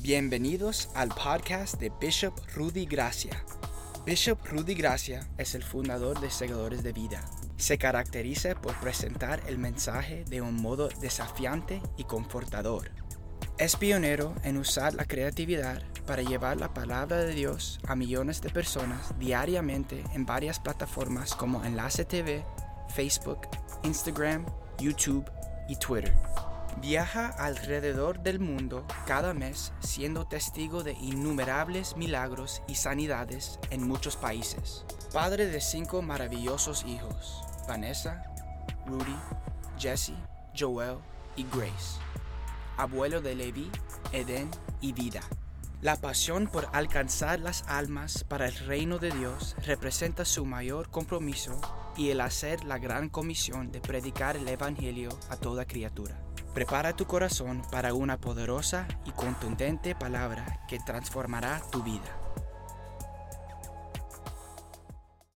Bienvenidos al podcast de Bishop Rudy Gracia. Bishop Rudy Gracia es el fundador de Segadores de Vida. Se caracteriza por presentar el mensaje de un modo desafiante y confortador. Es pionero en usar la creatividad para llevar la palabra de Dios a millones de personas diariamente en varias plataformas como Enlace TV, Facebook, Instagram, YouTube y Twitter. Viaja alrededor del mundo cada mes siendo testigo de innumerables milagros y sanidades en muchos países. Padre de cinco maravillosos hijos, Vanessa, Rudy, Jesse, Joel y Grace. Abuelo de Levi, Eden y Vida. La pasión por alcanzar las almas para el reino de Dios representa su mayor compromiso y el hacer la gran comisión de predicar el Evangelio a toda criatura. Prepara tu corazón para una poderosa y contundente palabra que transformará tu vida.